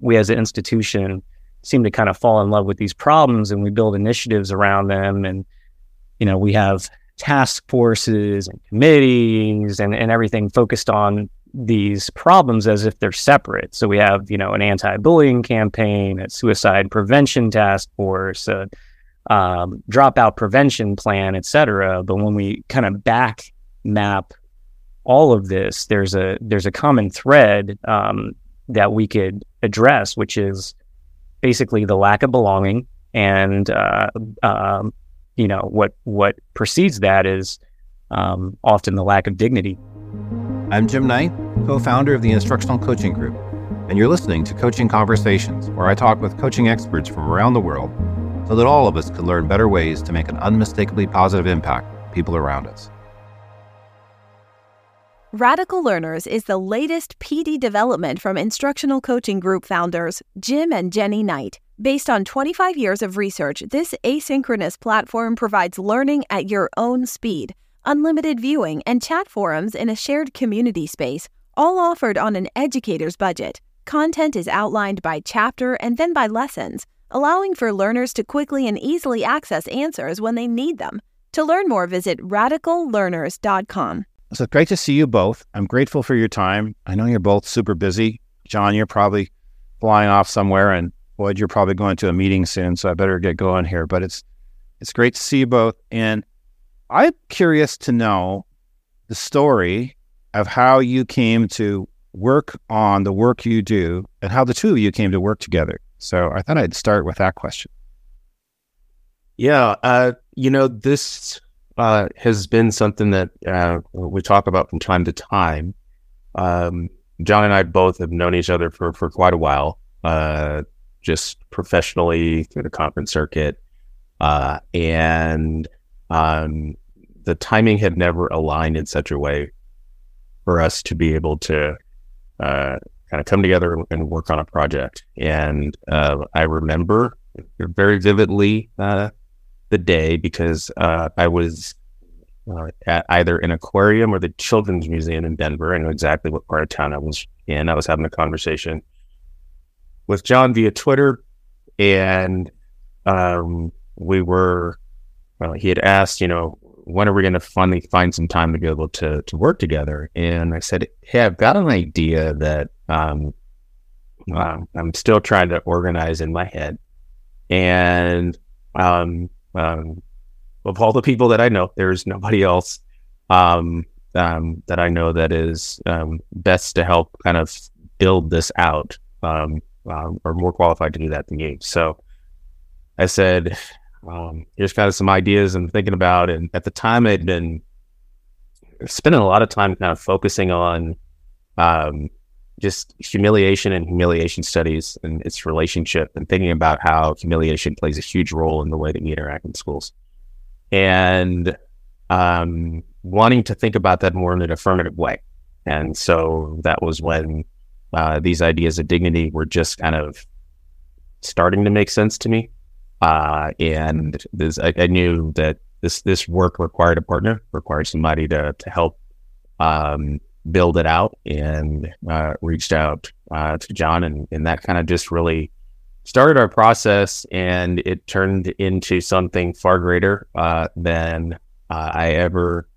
we as an institution seem to kind of fall in love with these problems and we build initiatives around them. And, you know, we have task forces and committees and, and everything focused on these problems as if they're separate. So we have, you know, an anti-bullying campaign, a suicide prevention task force, a um, dropout prevention plan, et cetera. But when we kind of back map all of this, there's a there's a common thread um, that we could address, which is basically the lack of belonging, and uh, um, you know what what precedes that is um, often the lack of dignity. I'm Jim Knight, co-founder of the Instructional Coaching Group, and you're listening to Coaching Conversations, where I talk with coaching experts from around the world, so that all of us can learn better ways to make an unmistakably positive impact people around us. Radical Learners is the latest PD development from Instructional Coaching Group founders Jim and Jenny Knight. Based on 25 years of research, this asynchronous platform provides learning at your own speed, unlimited viewing, and chat forums in a shared community space, all offered on an educator's budget. Content is outlined by chapter and then by lessons, allowing for learners to quickly and easily access answers when they need them. To learn more, visit radicallearners.com. So great to see you both. I'm grateful for your time. I know you're both super busy. John, you're probably flying off somewhere, and Floyd, you're probably going to a meeting soon. So I better get going here. But it's it's great to see you both, and I'm curious to know the story of how you came to work on the work you do, and how the two of you came to work together. So I thought I'd start with that question. Yeah, uh, you know this uh, has been something that uh, we talk about from time to time. Um, John and I both have known each other for, for quite a while, uh, just professionally through the conference circuit. Uh, and um, the timing had never aligned in such a way for us to be able to uh, kind of come together and work on a project. And uh, I remember very vividly the day because uh, I was uh, at either an aquarium or the Children's Museum in Denver. I know exactly what part of town I was in. I was having a conversation with John via Twitter, and um, we were. Well, he had asked, you know, when are we going to finally find some time to be able to to work together? And I said, hey, I've got an idea that um, um I'm still trying to organize in my head, and um, um, of all the people that I know, there's nobody else um, um, that I know that is um, best to help kind of build this out um, um, or more qualified to do that than you. So I said, here's kind of some ideas I'm thinking about. And at the time, I'd been spending a lot of time kind of focusing on just humiliation and humiliation studies and its relationship and thinking about how humiliation plays a huge role in the way that we interact in schools and um, wanting to think about that more in an affirmative way. And so that was when uh, these ideas of dignity were just kind of starting to make sense to me. Uh, and this, I, I, knew that this this work required a partner, required somebody to to help um, build it out and uh, reached out uh, to John, and, and that kind of just really started our process. And it turned into something far greater uh, than uh, I ever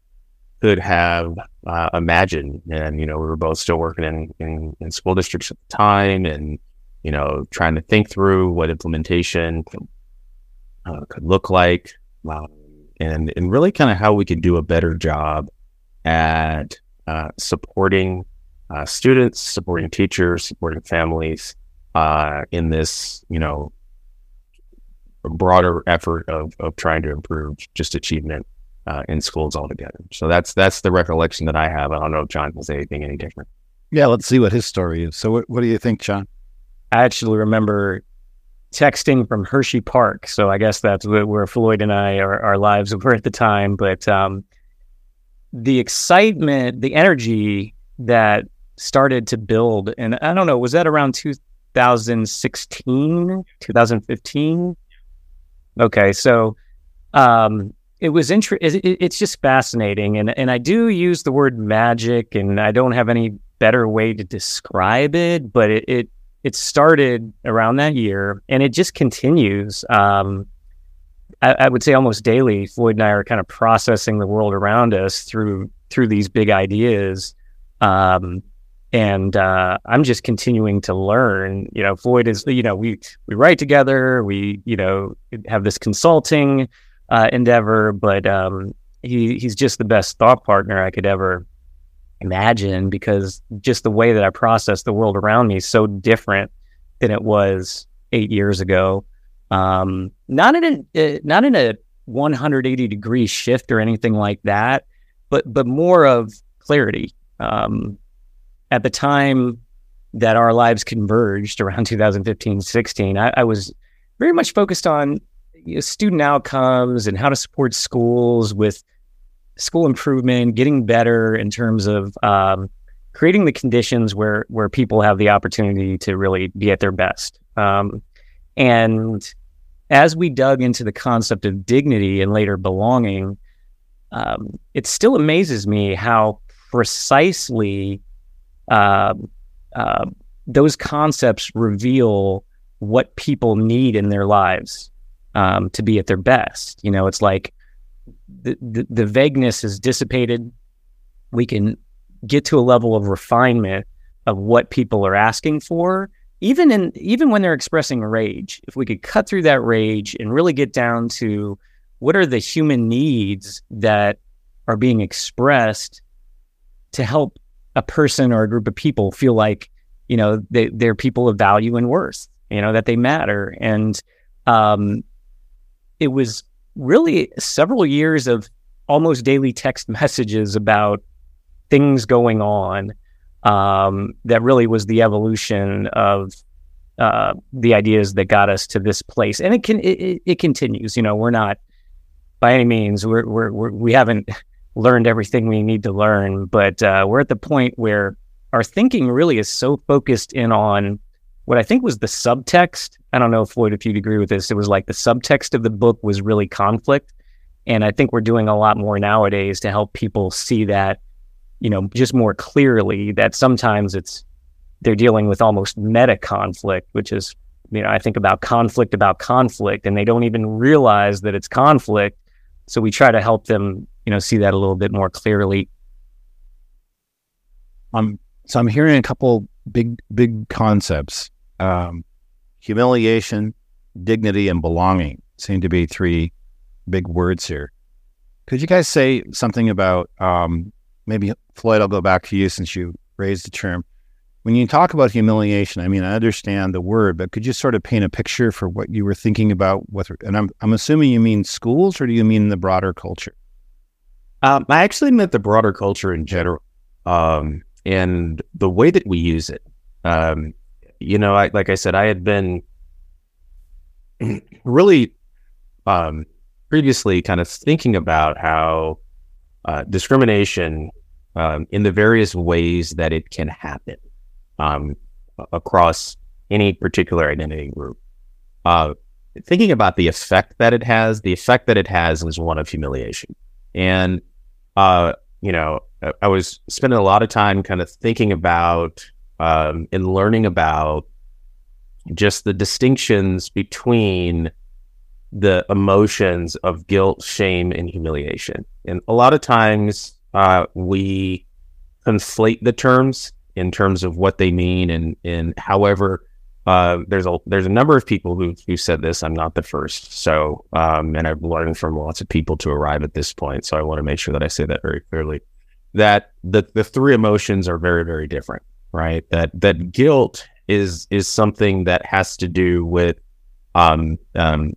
could have uh, imagined. And you know, we were both still working in, in, in school districts at the time, and you know, trying to think through what implementation could, uh, could look like. Um, and, and really kind of how we could do a better job at uh, supporting uh, students, supporting teachers, supporting families uh, in this, you know, broader effort of of trying to improve just achievement uh, in schools altogether. So that's that's the recollection that I have. I don't know if John will say anything any different. Yeah, let's see what his story is. So, what, what do you think, John? I actually remember texting from Hershey Park. So I guess that's where Floyd and I, our, our lives were at the time. But um, the excitement, the energy that started to build, and I don't know, was that around 2016, 2015? Okay, so um, it was inter- it's just fascinating, and and I do use the word magic, and I don't have any better way to describe it, but it, it it started around that year and it just continues. Um, I, I, would say almost daily, Floyd and I are kind of processing the world around us through through these big ideas. Um, and uh, I'm just continuing to learn. You know, Floyd is, you know, we we write together, we, you know, have this consulting uh, endeavor, but um, he he's just the best thought partner I could ever imagine because just the way that I process the world around me is so different than it was eight years ago. Um, not in a, uh, not in a 180 degree shift or anything like that, but but more of clarity. Um, at the time that our lives converged around 2015, 16, I, I was very much focused on you know, student outcomes and how to support schools with school improvement, getting better in terms of um, creating the conditions where where people have the opportunity to really be at their best. Um, and as we dug into the concept of dignity and later belonging, um, it still amazes me how precisely uh, uh, those concepts reveal what people need in their lives um, to be at their best. You know, it's like the, the, the vagueness is dissipated. We can get to a level of refinement of what people are asking for, even in even when they're expressing rage. If we could cut through that rage and really get down to what are the human needs that are being expressed to help a person or a group of people feel like you know they, they're people of value and worth you know that they matter and um, it was really several years of almost daily text messages about things going on um, that really was the evolution of uh, the ideas that got us to this place and it can it, it continues you know we're not by any means we're, we're, we're we haven't learned everything we need to learn but uh, we're at the point where our thinking really is so focused in on what I think was the subtext. I don't know, Floyd, if you'd agree with this. It was like the subtext of the book was really conflict. And I think we're doing a lot more nowadays to help people see that, you know, just more clearly that sometimes it's they're dealing with almost meta conflict, which is, you know, I think about conflict about conflict and they don't even realize that it's conflict. So we try to help them, you know, see that a little bit more clearly. Um, so I'm hearing a couple big, big concepts. Um, humiliation, dignity, and belonging seem to be three big words here. Could you guys say something about um, maybe Floyd? I'll go back to you since you raised the term. When you talk about humiliation, I mean I understand the word, but could you sort of paint a picture for what you were thinking about? With and I'm I'm assuming you mean schools, or do you mean the broader culture? Um, I actually meant the broader culture in general. Um, and the way that we use it. Um, you know, I, like I said, I had been really um, previously kind of thinking about how uh, discrimination um, in the various ways that it can happen um, across any particular identity group. Uh, thinking about the effect that it has, the effect that it has is one of humiliation. And, uh, you know, I was spending a lot of time kind of thinking about um, and learning about just the distinctions between the emotions of guilt, shame, and humiliation. And a lot of times uh, we conflate the terms in terms of what they mean, and and however. Uh, there's a there's a number of people who who said this. I'm not the first. So, um, and I've learned from lots of people to arrive at this point. So I want to make sure that I say that very clearly that the the three emotions are very very different, right? That that guilt is is something that has to do with um um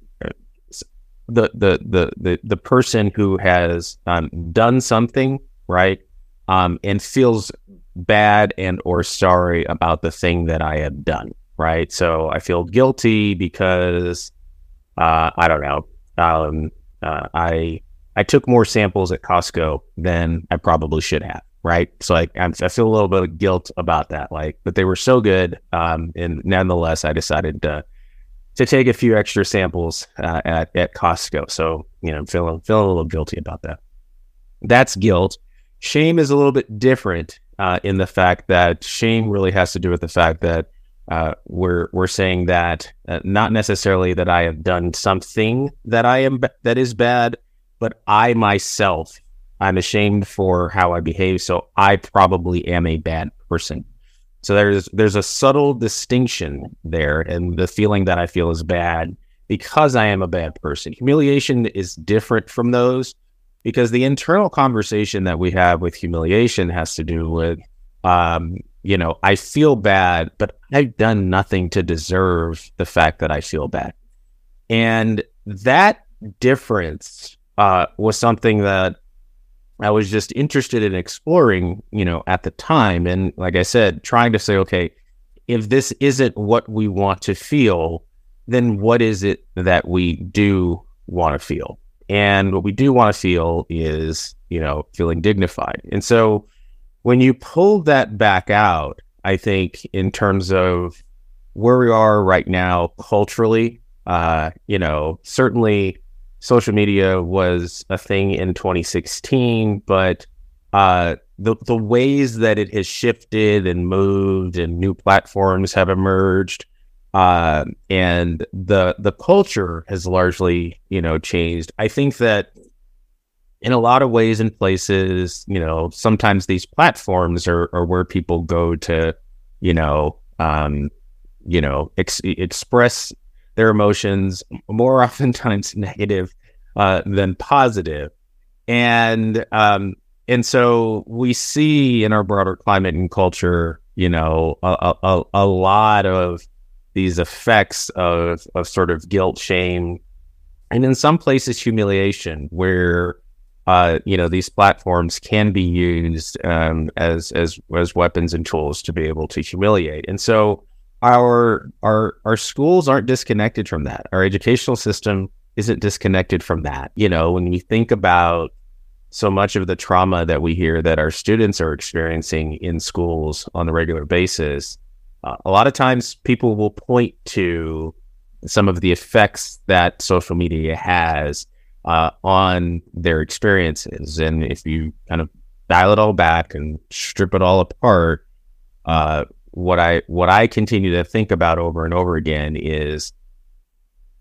the the the the, the person who has um, done something right um and feels bad and or sorry about the thing that I have done right so I feel guilty because uh I don't know um uh, I I took more samples at Costco than I probably should have. Right. So I, I feel a little bit of guilt about that. Like, but they were so good. Um, and nonetheless, I decided to, to take a few extra samples uh, at, at Costco. So, you know, feeling, feeling a little guilty about that. That's guilt. Shame is a little bit different uh, in the fact that shame really has to do with the fact that uh, we're we're saying that uh, not necessarily that I have done something that I am that is bad, but I myself I'm ashamed for how I behave, so I probably am a bad person. So there's there's a subtle distinction there, and the feeling that I feel is bad because I am a bad person. Humiliation is different from those because the internal conversation that we have with humiliation has to do with um, you know, I feel bad, but I've done nothing to deserve the fact that I feel bad. And that difference uh, was something that I was just interested in exploring, you know, at the time. And like I said, trying to say, okay, if this isn't what we want to feel, then what is it that we do want to feel? And what we do want to feel is, you know, feeling dignified. And so when you pull that back out, I think in terms of where we are right now culturally, uh, you know, certainly social media was a thing in 2016, but uh, the the ways that it has shifted and moved and new platforms have emerged, uh, and the the culture has largely you know changed. I think that in a lot of ways and places, you know, sometimes these platforms are, are where people go to, you know, um, you know, ex- express their emotions more oftentimes negative uh, than positive. And um, and so we see in our broader climate and culture, you know, a, a, a lot of these effects of of sort of guilt, shame, and in some places humiliation, where uh, you know, these platforms can be used um, as as as weapons and tools to be able to humiliate. And so our our our schools aren't disconnected from that. Our educational system isn't disconnected from that. You know, when we think about so much of the trauma that we hear that our students are experiencing in schools on a regular basis, uh, a lot of times people will point to some of the effects that social media has uh, on their experiences. And if you kind of dial it all back and strip it all apart, uh, what I what I continue to think about over and over again is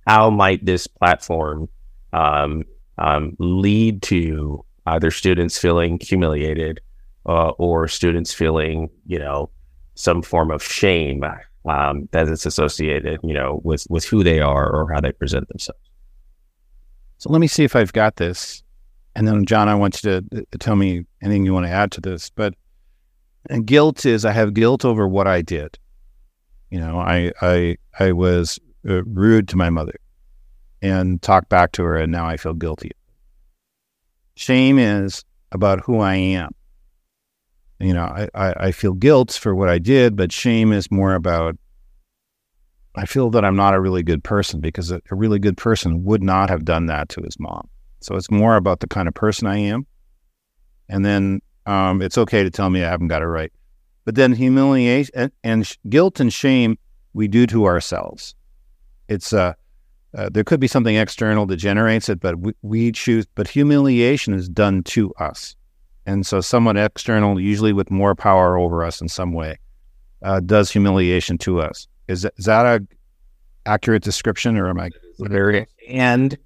how might this platform um, um, lead to either students feeling humiliated uh, or students feeling, you know, some form of shame um, that is associated, you know, with with who they are or how they present themselves. So let me see if I've got this. And then, John, I want you to uh, tell me anything you want to add to this. But guilt is I have guilt over what I did. You know, I I I was uh, rude to my mother and talked back to her, and now I feel guilty. Shame is about who I am. You know, I, I, I feel guilt for what I did, but shame is more about I feel that I'm not a really good person because a, a, really good person would not have done that to his mom. So it's more about the kind of person I am. And then um, it's okay to tell me I haven't got it right. But then humiliation and, and guilt and shame we do to ourselves. It's uh, uh, there could be something external that generates it, but we, we choose. But humiliation is done to us, and so someone external, usually with more power over us in some way, uh, does humiliation to us. Is that, is that a accurate description, or am I very? And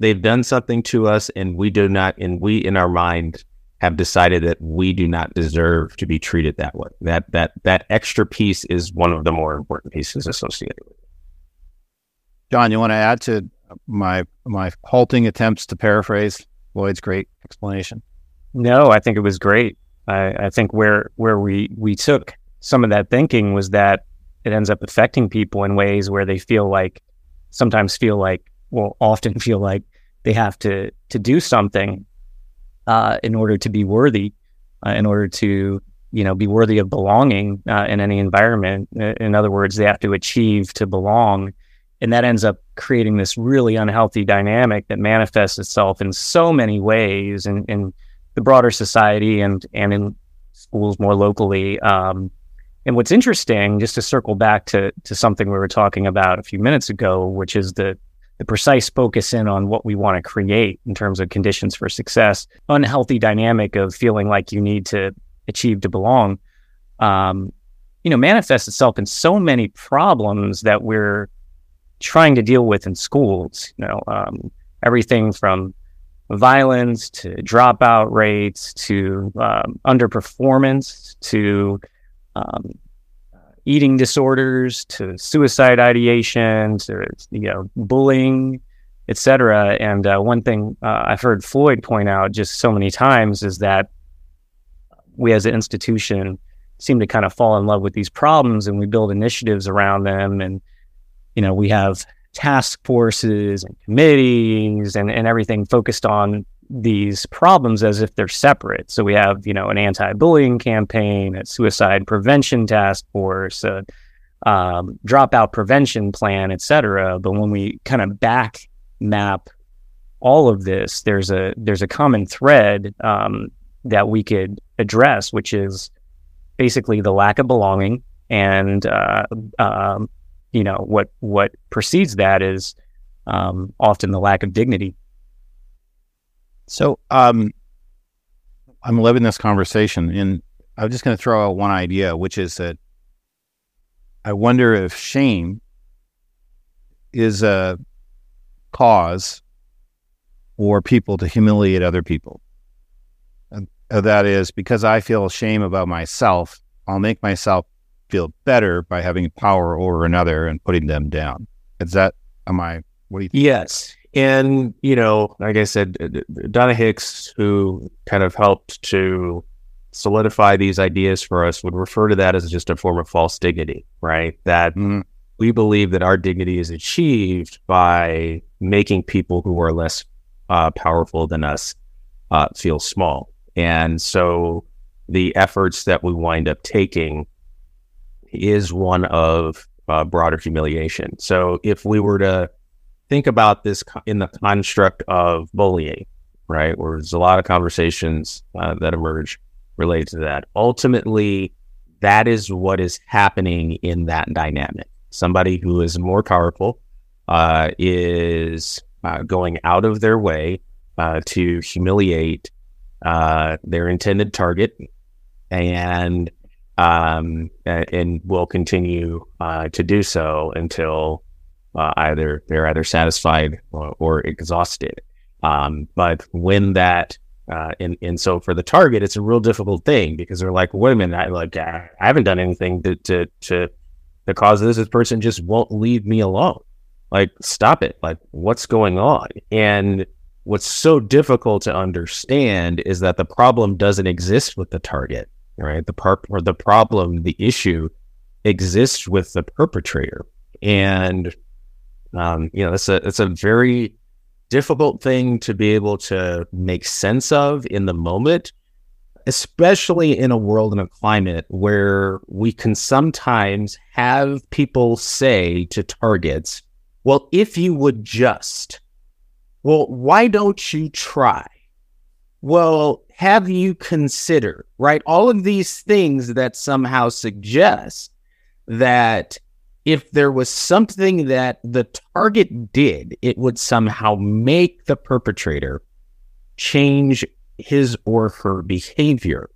they've done something to us, and we do not, and we in our mind have decided that we do not deserve to be treated that way. That that that extra piece is one of the more important pieces associated with it. John, you want to add to my my halting attempts to paraphrase Floyd's great explanation? No, I think it was great. I, I think where where we we took some of that thinking was that it ends up affecting people in ways where they feel like sometimes feel like well often feel like they have to to do something uh, in order to be worthy uh, in order to you know be worthy of belonging uh, in any environment. In other words they have to achieve to belong. And that ends up creating this really unhealthy dynamic that manifests itself in so many ways in, in the broader society and and in schools more locally. Um, and what's interesting, just to circle back to to something we were talking about a few minutes ago, which is the the precise focus in on what we want to create in terms of conditions for success, unhealthy dynamic of feeling like you need to achieve to belong. Um, you know, manifests itself in so many problems that we're trying to deal with in schools. You know, um, everything from violence to dropout rates to um, underperformance to um, eating disorders to suicide ideation to you know bullying etc and uh, one thing uh, i've heard floyd point out just so many times is that we as an institution seem to kind of fall in love with these problems and we build initiatives around them. And you know we have task forces and committees and, and everything focused on these problems as if they're separate. So we have, you know, an anti-bullying campaign, a suicide prevention task force, a um, dropout prevention plan, et cetera. But when we kind of back map all of this, there's a there's a common thread um, that we could address, which is basically the lack of belonging and uh, um, you know what what precedes that is um, often the lack of dignity. So um, I'm loving this conversation, and I'm just going to throw out one idea, which is that I wonder if shame is a cause for people to humiliate other people. And that is because I feel shame about myself, I'll make myself feel better by having power over another and putting them down. Is that, am I, what do you think? Yes. And, you know, like I said, Donna Hicks, who kind of helped to solidify these ideas for us, would refer to that as just a form of false dignity, right? That mm-hmm. we believe that our dignity is achieved by making people who are less uh, powerful than us uh, feel small. And so the efforts that we wind up taking is one of uh, broader humiliation. So if we were to think about this in the construct of bullying, right, where there's a lot of conversations uh, that emerge related to that, ultimately, that is what is happening in that dynamic. Somebody who is more powerful uh, is uh, going out of their way uh, to humiliate uh, their intended target and um, and will continue uh, to do so until uh, either they're either satisfied or, or exhausted. Um, but when that uh, and and so for the target, it's a real difficult thing because they're like, wait a minute, I like I haven't done anything to to to the cause of this. This person just won't leave me alone. Like, stop it. Like, what's going on? And what's so difficult to understand is that the problem doesn't exist with the target right? The part or the problem, the issue exists with the perpetrator, and um, you know, it's a it's a very difficult thing to be able to make sense of in the moment, especially in a world and a climate where we can sometimes have people say to targets, "Well, if you would just." Well, why don't you try? Well, have you considered, right? All of these things that somehow suggest that if there was something that the target did, it would somehow make the perpetrator change his or her behavior.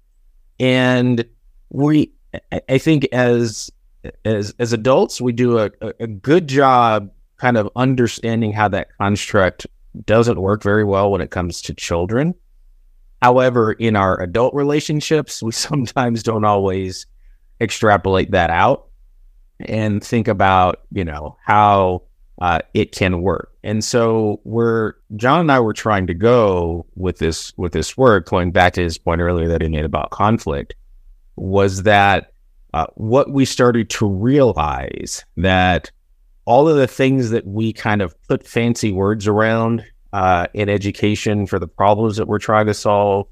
And we, I think, as as as adults, we do a, a good job kind of understanding how that construct doesn't work very well when it comes to children. However, in our adult relationships, we sometimes don't always extrapolate that out and think about, you know, how uh, it can work. And so we're John and I were trying to go with this with this work, going back to his point earlier that he made about conflict, was that uh, what we started to realize that all of the things that we kind of put fancy words around uh, in education for the problems that we're trying to solve,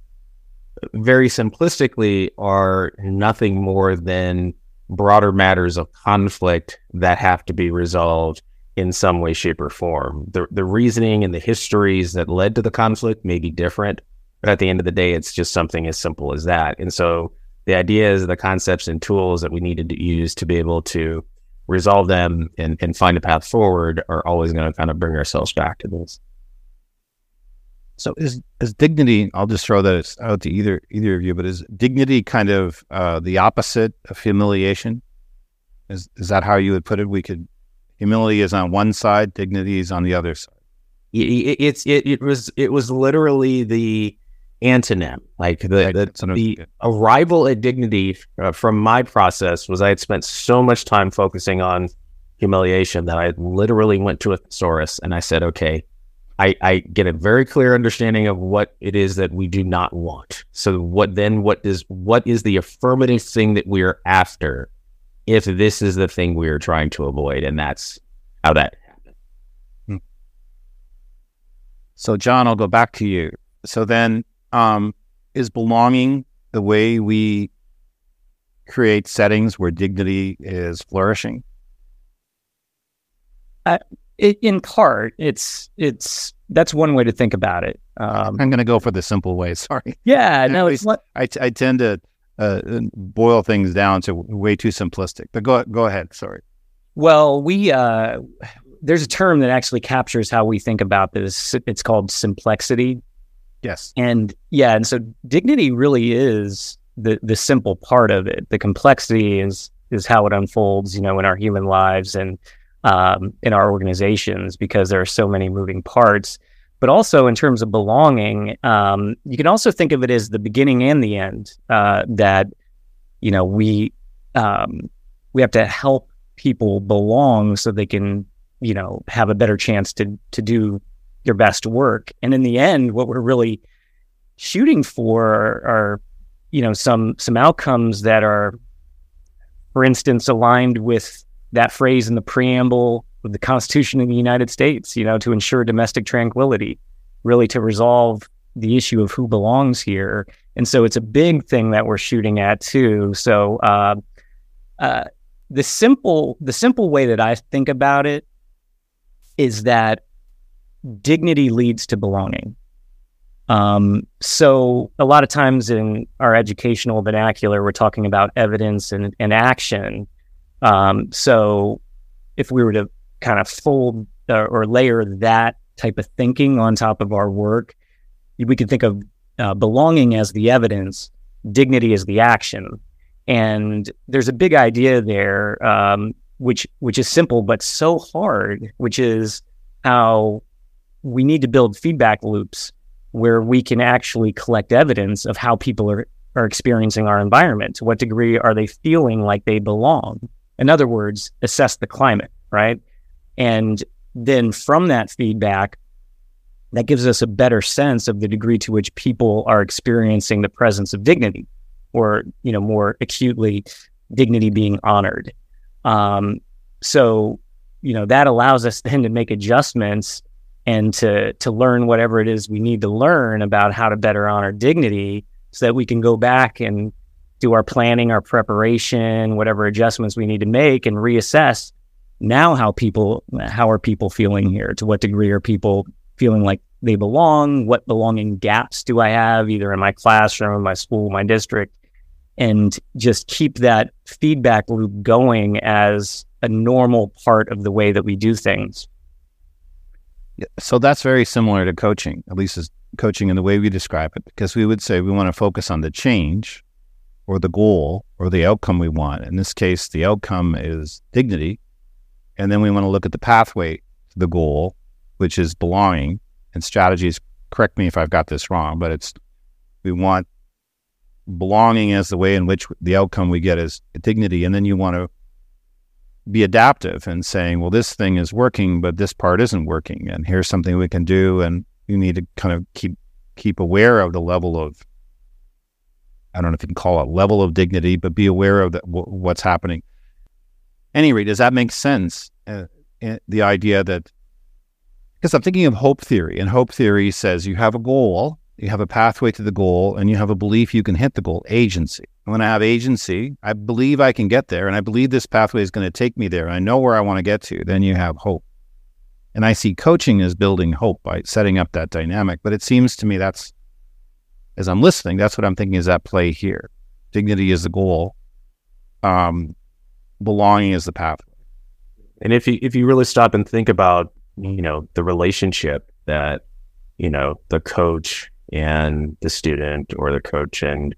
very simplistically, are nothing more than broader matters of conflict that have to be resolved in some way, shape, or form. The, the reasoning and the histories that led to the conflict may be different, but at the end of the day, it's just something as simple as that. And so the ideas, the concepts, and tools that we needed to use to be able to resolve them and, and find a path forward are always going to kind of bring ourselves back to this. So is is dignity? I'll just throw that out to either either of you. But is dignity kind of uh, the opposite of humiliation? Is is that how you would put it? We could humility is on one side, dignity is on the other side. It, it's it, it was it was literally the antonym, like the the, the arrival at dignity uh, from my process was I had spent so much time focusing on humiliation that I literally went to a thesaurus and I said, okay, I, I get a very clear understanding of what it is that we do not want. So what then what is what is the affirmative thing that we are after if this is the thing we are trying to avoid? And that's how that happened. Hmm. So John, I'll go back to you. So then um, is belonging the way we create settings where dignity is flourishing? Uh, it, in part, it's it's that's one way to think about it. Um, I'm going to go for the simple way. Sorry. Yeah, no, it's what I, I tend to uh, boil things down to way too simplistic. But go go ahead. Sorry. Well, we uh, there's a term that actually captures how we think about this. It's called simplexity. Yes. And yeah, and so dignity really is the the simple part of it. The complexity is is how it unfolds, you know, in our human lives and um, in our organizations because there are so many moving parts. But also in terms of belonging, um, you can also think of it as the beginning and the end. Uh, that you know we um, we have to help people belong so they can you know have a better chance to to do their best work. And in the end, what we're really shooting for are, are you know some some outcomes that are, for instance, aligned with that phrase in the preamble of the Constitution of the United States, you know, to ensure domestic tranquility, really to resolve the issue of who belongs here. And so it's a big thing that we're shooting at too. So uh, uh, the simple the simple way that I think about it is that dignity leads to belonging. Um, so a lot of times in our educational vernacular, we're talking about evidence and, and action. Um, so if we were to kind of fold uh, or layer that type of thinking on top of our work, we could think of uh, belonging as the evidence, dignity as the action. And there's a big idea there, um, which which is simple but so hard, which is how we need to build feedback loops where we can actually collect evidence of how people are, are experiencing our environment. To what degree are they feeling like they belong? In other words, assess the climate, right? And then from that feedback, that gives us a better sense of the degree to which people are experiencing the presence of dignity or, you know, more acutely, dignity being honored. Um, so, you know, that allows us then to make adjustments and to to learn whatever it is we need to learn about how to better honor dignity so that we can go back and do our planning, our preparation, whatever adjustments we need to make and reassess now how people how are people feeling here? To what degree are people feeling like they belong? What belonging gaps do I have either in my classroom, my school, my district? And just keep that feedback loop going as a normal part of the way that we do things. So that's very similar to coaching, at least as coaching in the way we describe it, because we would say we want to focus on the change or the goal or the outcome we want. In this case, the outcome is dignity. And then we want to look at the pathway to the goal, which is belonging and strategies. Correct me if I've got this wrong, but it's we want belonging as the way in which the outcome we get is dignity. And then you want to be adaptive and saying, well, this thing is working, but this part isn't working. And here's something we can do. And you need to kind of keep keep aware of the level of I don't know if you can call it level of dignity, but be aware of the, w- what's happening. Any rate, does that make sense? Uh, uh, the idea that because I'm thinking of hope theory, and hope theory says you have a goal, you have a pathway to the goal, and you have a belief you can hit the goal. Agency. When I have agency, I believe I can get there, and I believe this pathway is going to take me there. and I know where I want to get to. Then you have hope. And I see coaching as building hope by setting up that dynamic. But it seems to me that's, as I'm listening, that's what I'm thinking is at play here. Dignity is the goal. Um, belonging is the pathway. And if you if you really stop and think about you know the relationship that you know the coach and the student or the coach and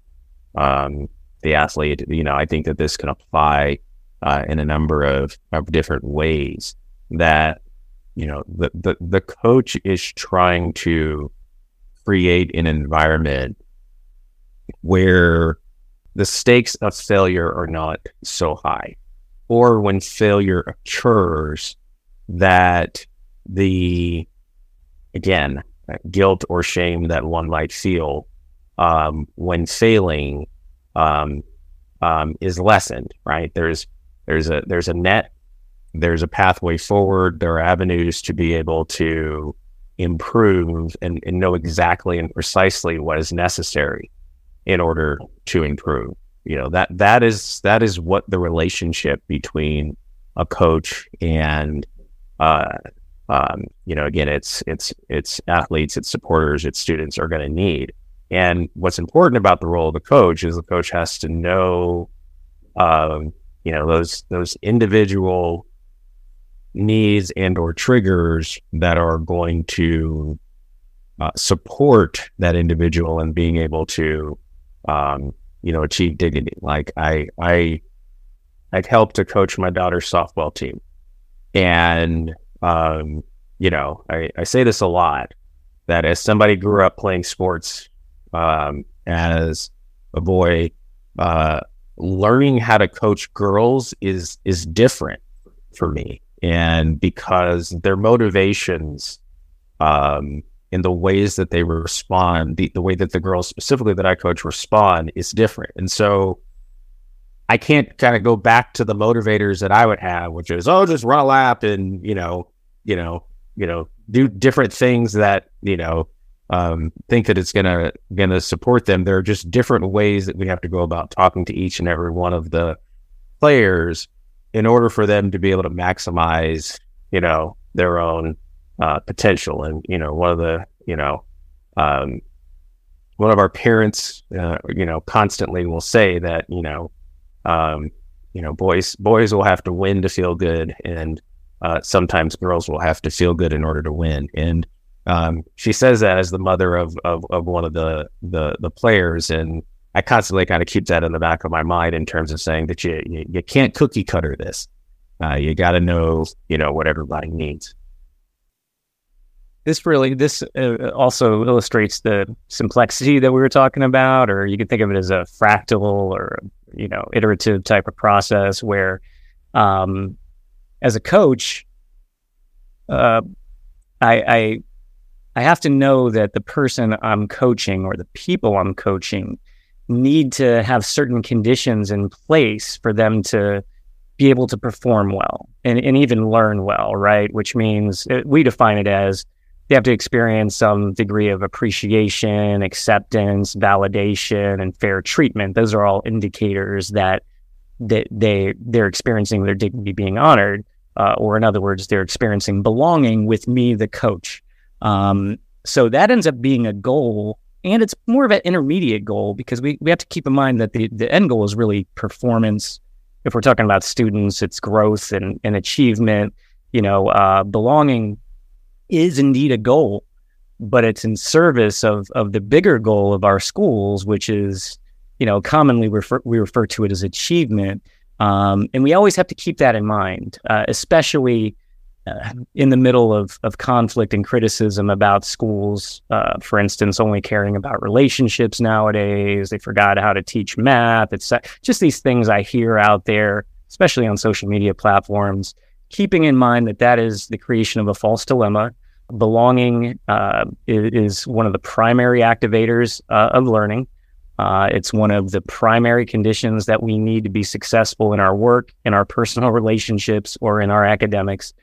um, the athlete, you know, I think that this can apply uh, in a number of, of different ways that you know the, the the coach is trying to create an environment where the stakes of failure are not so high or when failure occurs that the again guilt or shame that one might feel um, when failing um, um, is lessened right? There's there's a there's a net there's a pathway forward there are avenues to be able to improve and, and know exactly and precisely what is necessary in order to improve. You know that that is that is what the relationship between a coach and uh, um, you know again it's it's it's athletes it's supporters it's students are going to need. And what's important about the role of the coach is the coach has to know um, you know those those individual needs and or triggers that are going to uh, support that individual and being able to um, you know achieve dignity. Like i i i've helped to coach my daughter's softball team. And um, you know I, I say this a lot that as somebody grew up playing sports um, as a boy uh, learning how to coach girls is is different for me and because their motivations um, in the ways that they respond, the, the way that the girls specifically that I coach respond is different. And so I can't kind of go back to the motivators that I would have, which is, oh, just run a lap and, you know, you know, you know, do different things that, you know, um, think that it's gonna gonna support them. There are just different ways that we have to go about talking to each and every one of the players in order for them to be able to maximize, you know, their own uh, potential. And you know, one of the, you know, um, one of our parents, uh, you know, constantly will say that, you know, um, you know, boys boys will have to win to feel good, and uh, sometimes girls will have to feel good in order to win. And um, she says that as the mother of, of of one of the the the players, and I constantly kind of keep that in the back of my mind in terms of saying that you you, you can't cookie cutter this. Uh, you got to know you know what everybody needs. This really this uh, also illustrates the complexity that we were talking about, or you could think of it as a fractal or you know iterative type of process where, um, as a coach, uh, I, I I have to know that the person I'm coaching or the people I'm coaching need to have certain conditions in place for them to be able to perform well and, and even learn well, right? Which means uh, we define it as they have to experience some degree of appreciation, acceptance, validation, and fair treatment. Those are all indicators that that they they're experiencing their dignity being honored, uh, or in other words, they're experiencing belonging with me, the coach. Um, so that ends up being a goal and it's more of an intermediate goal because we, we have to keep in mind that the, the end goal is really performance. If we're talking about students, it's growth and, and achievement. You know, uh, belonging is indeed a goal, but it's in service of of the bigger goal of our schools, which is, you know, commonly refer, we refer to it as achievement. Um, and we always have to keep that in mind, uh, especially uh, in the middle of, of conflict and criticism about schools, uh, for instance, only caring about relationships nowadays. They forgot how to teach math. It's just these things I hear out there, especially on social media platforms, keeping in mind that that is the creation of a false dilemma. Belonging uh, is, one of the primary activators uh, of learning. Uh, it's one of the primary conditions that we need to be successful in our work, in our personal relationships, or in our academics.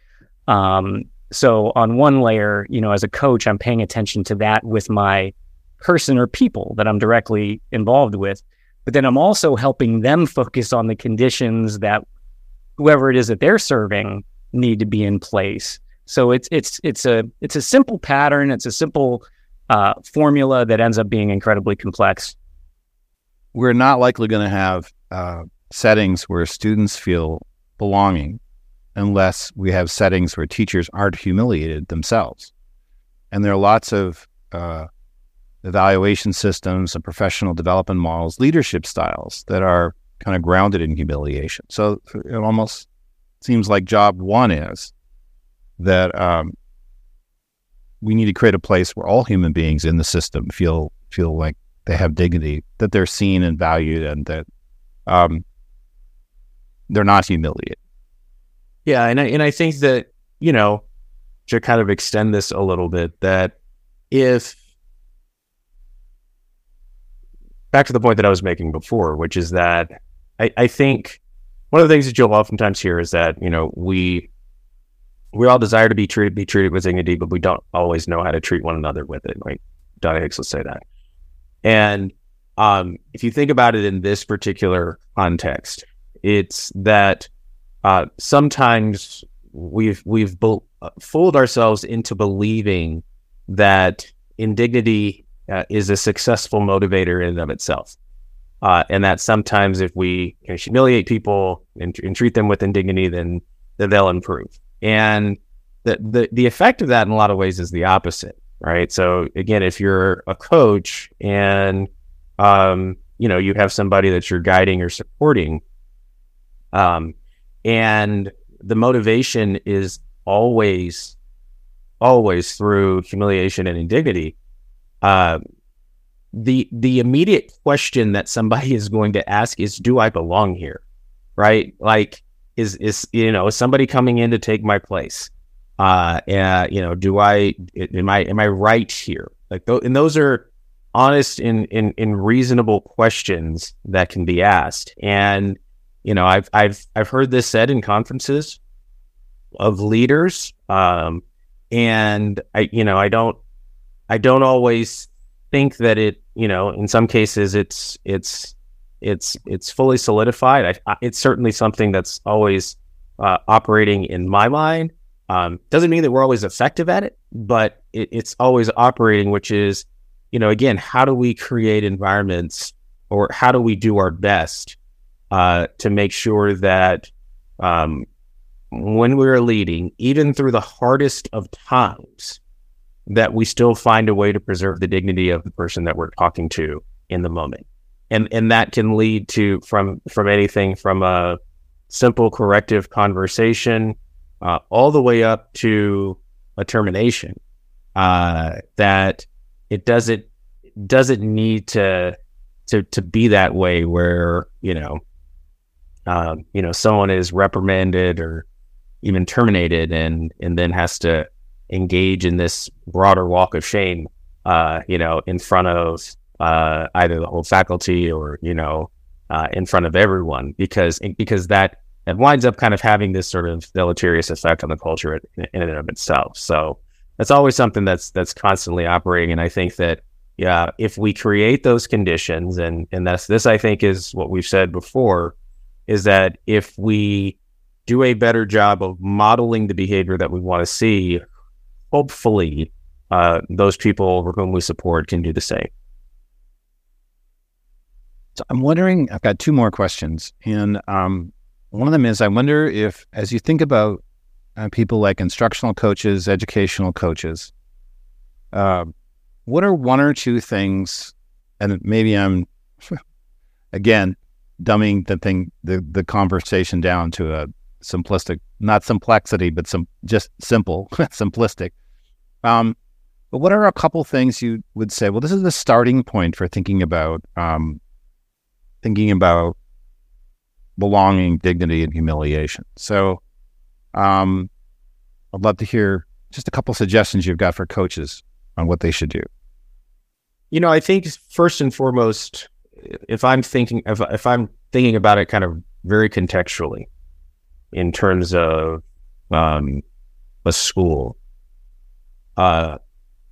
Um, so on one layer, you know, as a coach, I'm paying attention to that with my person or people that I'm directly involved with. But then I'm also helping them focus on the conditions that whoever it is that they're serving need to be in place. So it's it's it's a it's a simple pattern. It's a simple uh, formula that ends up being incredibly complex. We're not likely going to have uh, settings where students feel belonging unless we have settings where teachers aren't humiliated themselves. And there are lots of uh, evaluation systems and professional development models, leadership styles that are kind of grounded in humiliation. So it almost seems like job one is that um, we need to create a place where all human beings in the system feel feel like they have dignity, that they're seen and valued, and that um, they're not humiliated. Yeah, and I and I think that you know to kind of extend this a little bit that if back to the point that I was making before, which is that I, I think one of the things that you'll oftentimes hear is that you know we we all desire to be treated be treated with dignity, but we don't always know how to treat one another with it. Right? Donna Hicks will say that. And um, if you think about it in this particular context, it's that uh, sometimes we've we've be- uh, fooled ourselves into believing that indignity uh, is a successful motivator in and of itself. Uh, and that sometimes if we you know, humiliate people and, and, treat them with indignity, then, then they'll improve. And the, the, the effect of that in a lot of ways is the opposite, right? So again, if you're a coach and, um, you know, you have somebody that you're guiding or supporting, um, and the motivation is always, always through humiliation and indignity, uh, the the immediate question that somebody is going to ask is, "Do I belong here?" Right? Like, is is you know, is somebody coming in to take my place? Uh, and, you know, do I am I am I right here? Like, and those are honest and in, in reasonable questions that can be asked. And you know, I've I've I've heard this said in conferences of leaders, um, and I you know I don't I don't always think that it, you know, in some cases it's it's it's it's fully solidified. I, I, it's certainly something that's always uh, operating in my mind. Um, doesn't mean that we're always effective at it, but it, it's always operating, which is, you know, again, how do we create environments or how do we do our best uh, to make sure that um, when we're leading, even through the hardest of times, that we still find a way to preserve the dignity of the person that we're talking to in the moment. And and that can lead to from from anything from a simple corrective conversation uh, all the way up to a termination. Uh, that it doesn't doesn't need to to to be that way where you know um, you know someone is reprimanded or even terminated and and then has to engage in this broader walk of shame, uh, you know, in front of uh, either the whole faculty or you know, uh, in front of everyone, because because that that winds up kind of having this sort of deleterious effect on the culture in, in and of itself. So that's always something that's that's constantly operating, and I think that yeah, if we create those conditions, and and that's this, I think, is what we've said before, is that if we do a better job of modeling the behavior that we want to see hopefully uh, those people whom we support can do the same. So I'm wondering, I've got two more questions. And um, one of them is I wonder if, as you think about uh, people like instructional coaches, educational coaches, uh, what are one or two things, and maybe I'm, again, dumbing the thing, the, the conversation down to a simplistic, not complexity, but some just simple, simplistic. Um, but what are a couple things you would say? Well, this is the starting point for thinking about um, thinking about belonging, dignity, and humiliation. So, um, I'd love to hear just a couple suggestions you've got for coaches on what they should do. You know, I think first and foremost, if I'm thinking if, if I'm thinking about it kind of very contextually, in terms of um, a school, uh,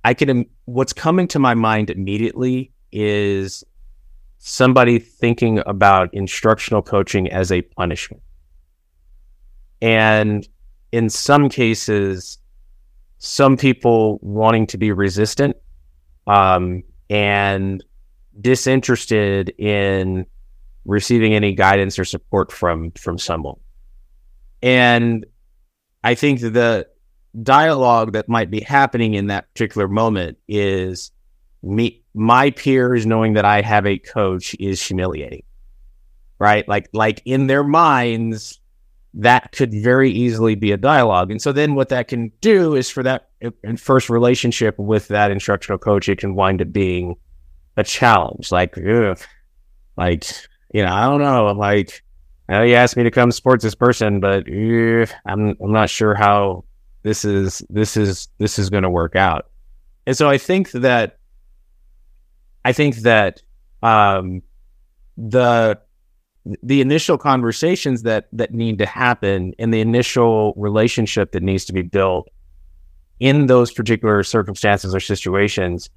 I can. What's coming to my mind immediately is somebody thinking about instructional coaching as a punishment, and in some cases, some people wanting to be resistant um, and disinterested in receiving any guidance or support from from someone. And I think the dialogue that might be happening in that particular moment is me, my peers knowing that I have a coach is humiliating. right? Like like in their minds, that could very easily be a dialogue. And so then what that can do is for that first relationship with that instructional coach, it can wind up being a challenge. Like, ugh, like you know, I don't know, like. I know you asked me to come support this person, but ugh, I'm I'm not sure how this is this is this is going to work out. And so I think that I think that um, the the initial conversations that that need to happen and the initial relationship that needs to be built in those particular circumstances or situations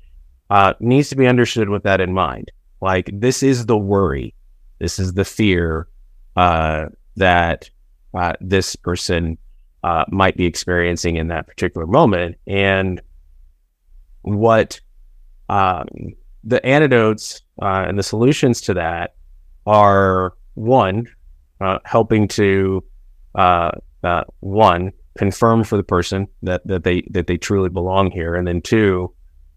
uh, needs to be understood with that in mind. Like this is the worry, this is the fear uh, that uh, this person uh, might be experiencing in that particular moment, and what um, the antidotes uh, and the solutions to that are one, uh, helping to uh, uh, one confirm for the person that that they that they truly belong here, and then two,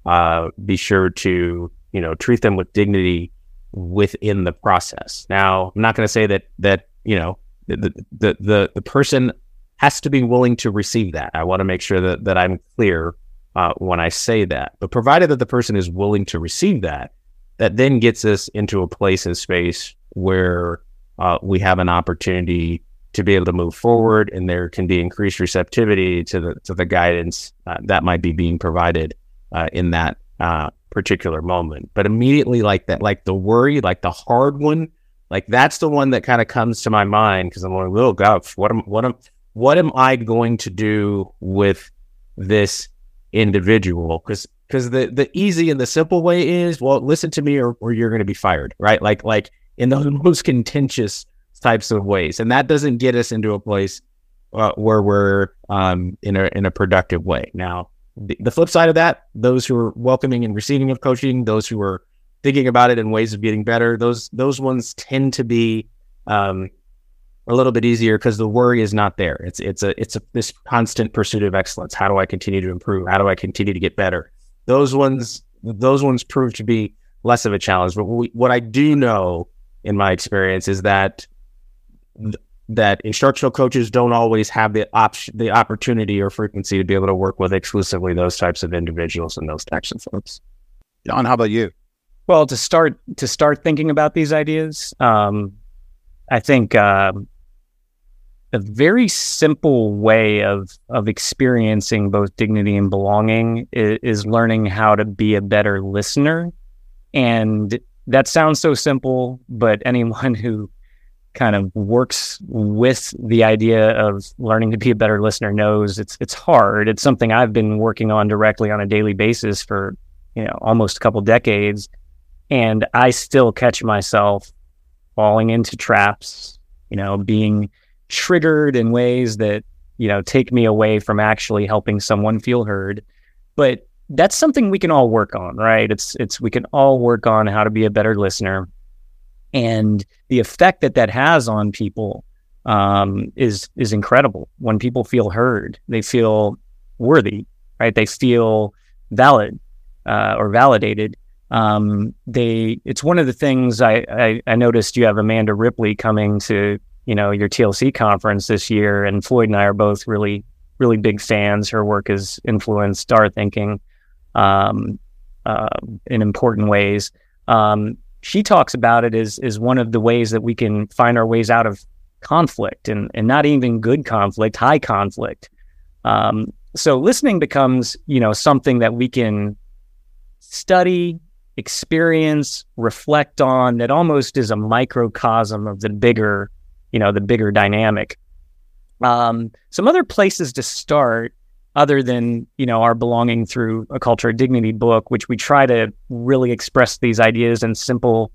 uh, be sure to you know treat them with dignity within the process. Now, I'm not going to say that that you know the, the the the person has to be willing to receive that. I want to make sure that that I'm clear uh, when I say that. But provided that the person is willing to receive that, that then gets us into a place and space where uh, we have an opportunity to be able to move forward, and there can be increased receptivity to the to the guidance uh, that might be being provided uh, in that uh, particular moment. But immediately, like that, like the worry, like the hard one, like that's the one that kind of comes to my mind because I'm like, oh gosh, what am what am what am I going to do with this individual? Because because the the easy and the simple way is well, listen to me or, or you're going to be fired, right? Like like in the most contentious types of ways, and that doesn't get us into a place uh, where we're um, in a in a productive way. Now, the, the, flip side of that, those who are welcoming and receiving of coaching, those who are thinking about it in ways of getting better, those those ones tend to be um, a little bit easier because the worry is not there. It's it's a it's a this constant pursuit of excellence. How do I continue to improve? How do I continue to get better? Those ones those ones prove to be less of a challenge. But we, what I do know in my experience is that that instructional coaches don't always have the option the opportunity or frequency to be able to work with exclusively those types of individuals and those types of folks. John, how about you? Well, to start to start thinking about these ideas, um, I think uh, a very simple way of of experiencing both dignity and belonging is, is learning how to be a better listener and that sounds so simple, but anyone who kind of works with the idea of learning to be a better listener knows it's it's hard. It's something I've been working on directly on a daily basis for, you know, almost a couple decades. And I still catch myself falling into traps, you know, being triggered in ways that, you know, take me away from actually helping someone feel heard. But that's something we can all work on, right? It's it's we can all work on how to be a better listener, and the effect that that has on people um, is is incredible. When people feel heard, they feel worthy, right? They feel valid uh, or validated. Um, they it's one of the things I, I I noticed. You have Amanda Ripley coming to you know your TLC conference this year, and Floyd and I are both really really big fans. Her work has influenced our thinking um, uh, in important ways. Um, she talks about it as is one of the ways that we can find our ways out of conflict and and not even good conflict, high conflict. Um, so listening becomes you know something that we can study, experience, reflect on. That almost is a microcosm of the bigger you know the bigger dynamic. Um, some other places to start other than you know our belonging through a culture of dignity book which we try to really express these ideas in simple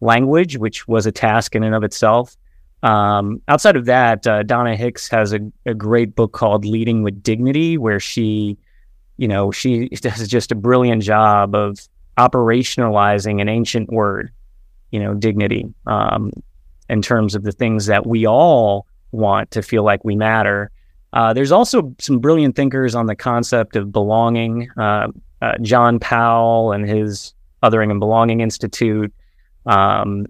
language which was a task in and of itself. Um, outside of that uh, donna hicks has a, a great book called leading with dignity where she you know she does just a brilliant job of operationalizing an ancient word you know dignity um, in terms of the things that we all want to feel like we matter uh, there's also some brilliant thinkers on the concept of belonging. Uh, uh, John Powell and his Othering and Belonging Institute. Um,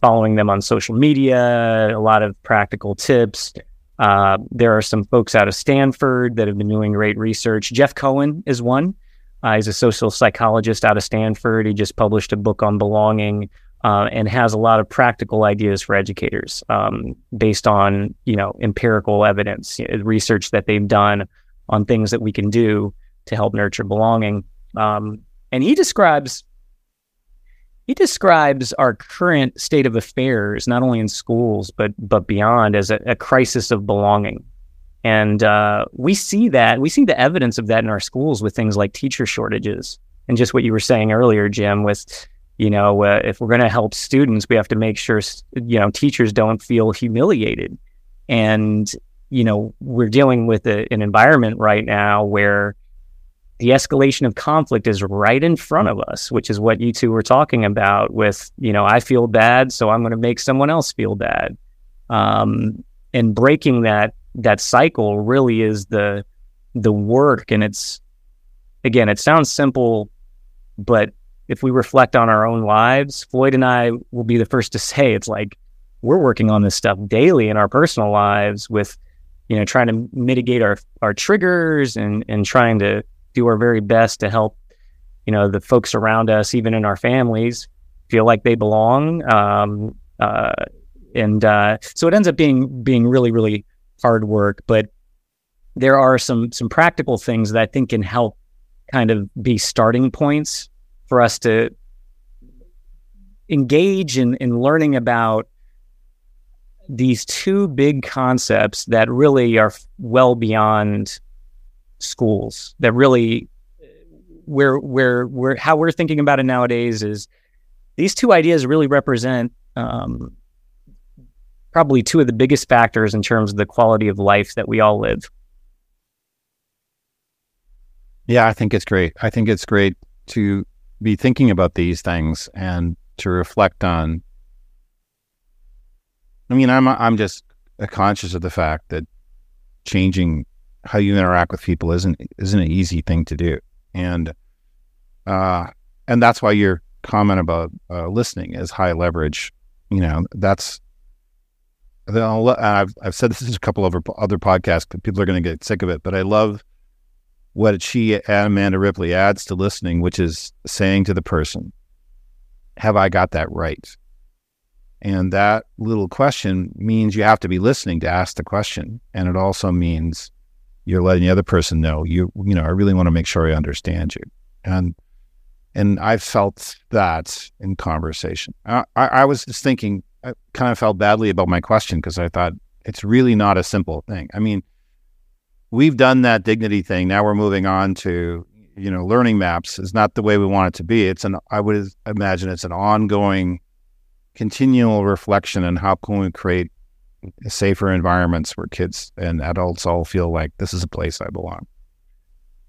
following them on social media, a lot of practical tips. Uh, there are some folks out of Stanford that have been doing great research. Jeff Cohen is one. Uh, he's a social psychologist out of Stanford. He just published a book on belonging uh, and has a lot of practical ideas for educators um, based on you know empirical evidence, research that they've done on things that we can do to help nurture belonging. Um, and he describes he describes our current state of affairs, not only in schools but but beyond, as a, a crisis of belonging. And uh, we see that we see the evidence of that in our schools with things like teacher shortages and just what you were saying earlier, Jim. With you know, uh, if we're going to help students, we have to make sure you know teachers don't feel humiliated. And you know, we're dealing with a, an environment right now where the escalation of conflict is right in front of us, which is what you two were talking about with, you know, I feel bad, so I'm going to make someone else feel bad. Um, and breaking that that cycle really is the the work and it's again it sounds simple but if we reflect on our own lives floyd and i will be the first to say it's like we're working on this stuff daily in our personal lives with you know trying to mitigate our our triggers and and trying to do our very best to help, you know, the folks around us, even in our families, feel like they belong. Um, uh, and uh, so it ends up being being really, really hard work. But there are some some practical things that I think can help kind of be starting points for us to engage in, in learning about these two big concepts that really are well beyond schools that really where where where how we're thinking about it nowadays is these two ideas really represent um, probably two of the biggest factors in terms of the quality of life that we all live. Yeah, I think it's great. I think it's great to be thinking about these things and to reflect on. I mean, I'm I'm just conscious of the fact that changing how you interact with people isn't isn't an easy thing to do, and uh, and that's why your comment about uh, listening is high leverage. You know, that's I've I've said this in a couple of other podcasts, but people are going to get sick of it. But I love what she Amanda Ripley adds to listening, which is saying to the person, "Have I got that right?" And that little question means you have to be listening to ask the question, and it also means you're letting the other person know you you know I really want to make sure I understand you. And and I felt that in conversation. I, I was just thinking I kind of felt badly about my question because I thought it's really not a simple thing. I mean we've done that dignity thing now we're moving on to you know learning maps is not the way we want it to be it's an I would imagine it's an ongoing continual reflection on how can we create safer environments where kids and adults all feel like this is a place I belong.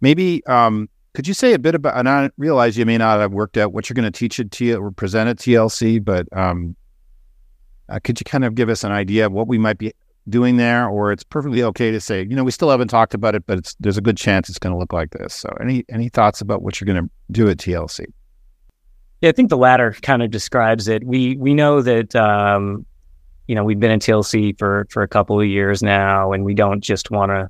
Maybe um, could you say a bit about? And I realize you may not have worked out what you're going to teach at T or present at TLC, but um, uh, could you kind of give us an idea of what we might be doing there? Or it's perfectly okay to say, you know, we still haven't talked about it, but there's a good chance it's going to look like this. So, any any thoughts about what you're going to do at TLC? Yeah, I think the latter kind of describes it. We we know that um, you know, we've been in TLC for for a couple of years now, and we don't just want to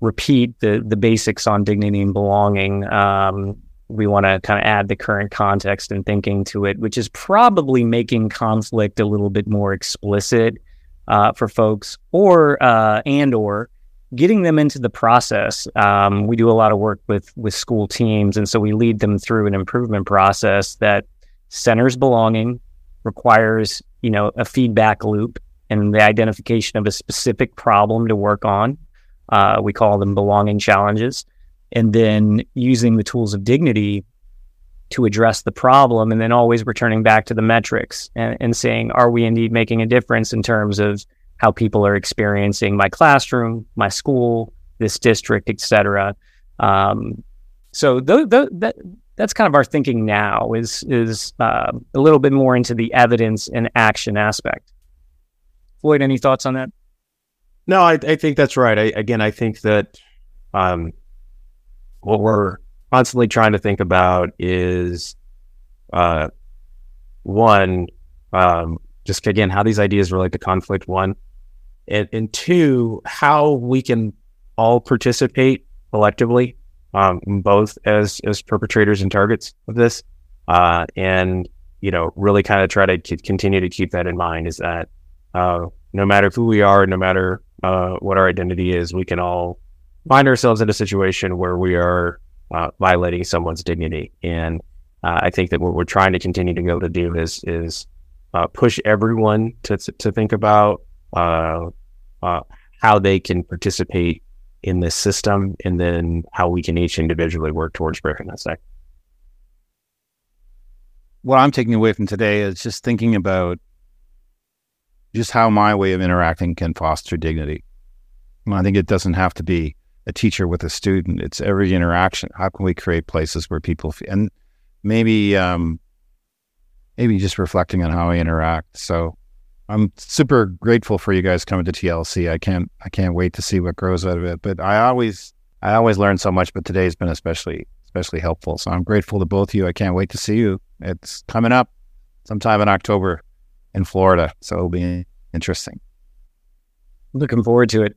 repeat the the basics on dignity and belonging. Um, we want to kind of add the current context and thinking to it, which is probably making conflict a little bit more explicit uh, for folks, or uh, and or getting them into the process. Um, we do a lot of work with with school teams, and so we lead them through an improvement process that centers belonging, requires you know a feedback loop and the identification of a specific problem to work on. Uh, we call them belonging challenges, and then using the tools of dignity to address the problem, and then always returning back to the metrics and, and saying, are we indeed making a difference in terms of how people are experiencing my classroom, my school, this district, etc. Um, so th- th- that that's kind of our thinking now is is uh, a little bit more into the evidence and action aspect. Floyd, any thoughts on that? No, I, I think that's right. I, again, I think that um, what we're constantly trying to think about is uh, one, um, just again how these ideas relate to conflict. One, and, and two, how we can all participate collectively, um, both as as perpetrators and targets of this, uh, and you know, really kind of try to c- continue to keep that in mind. Is that uh, no matter who we are, no matter uh, what our identity is, we can all find ourselves in a situation where we are uh, violating someone's dignity. And uh, I think that what we're trying to continue to go to do is is uh, push everyone to to think about uh, uh, how they can participate in this system, and then how we can each individually work towards breaking that cycle. What I'm taking away from today is just thinking about just how my way of interacting can foster dignity. I think it doesn't have to be a teacher with a student. It's every interaction. How can we create places where people feel, and maybe um, maybe just reflecting on how we interact. So I'm super grateful for you guys coming to TLC. I can't I can't wait to see what grows out of it. But I always I always learn so much, but today's been especially especially helpful. So I'm grateful to both of you. I can't wait to see you. It's coming up sometime in October in Florida. So it'll be interesting. Looking forward to it.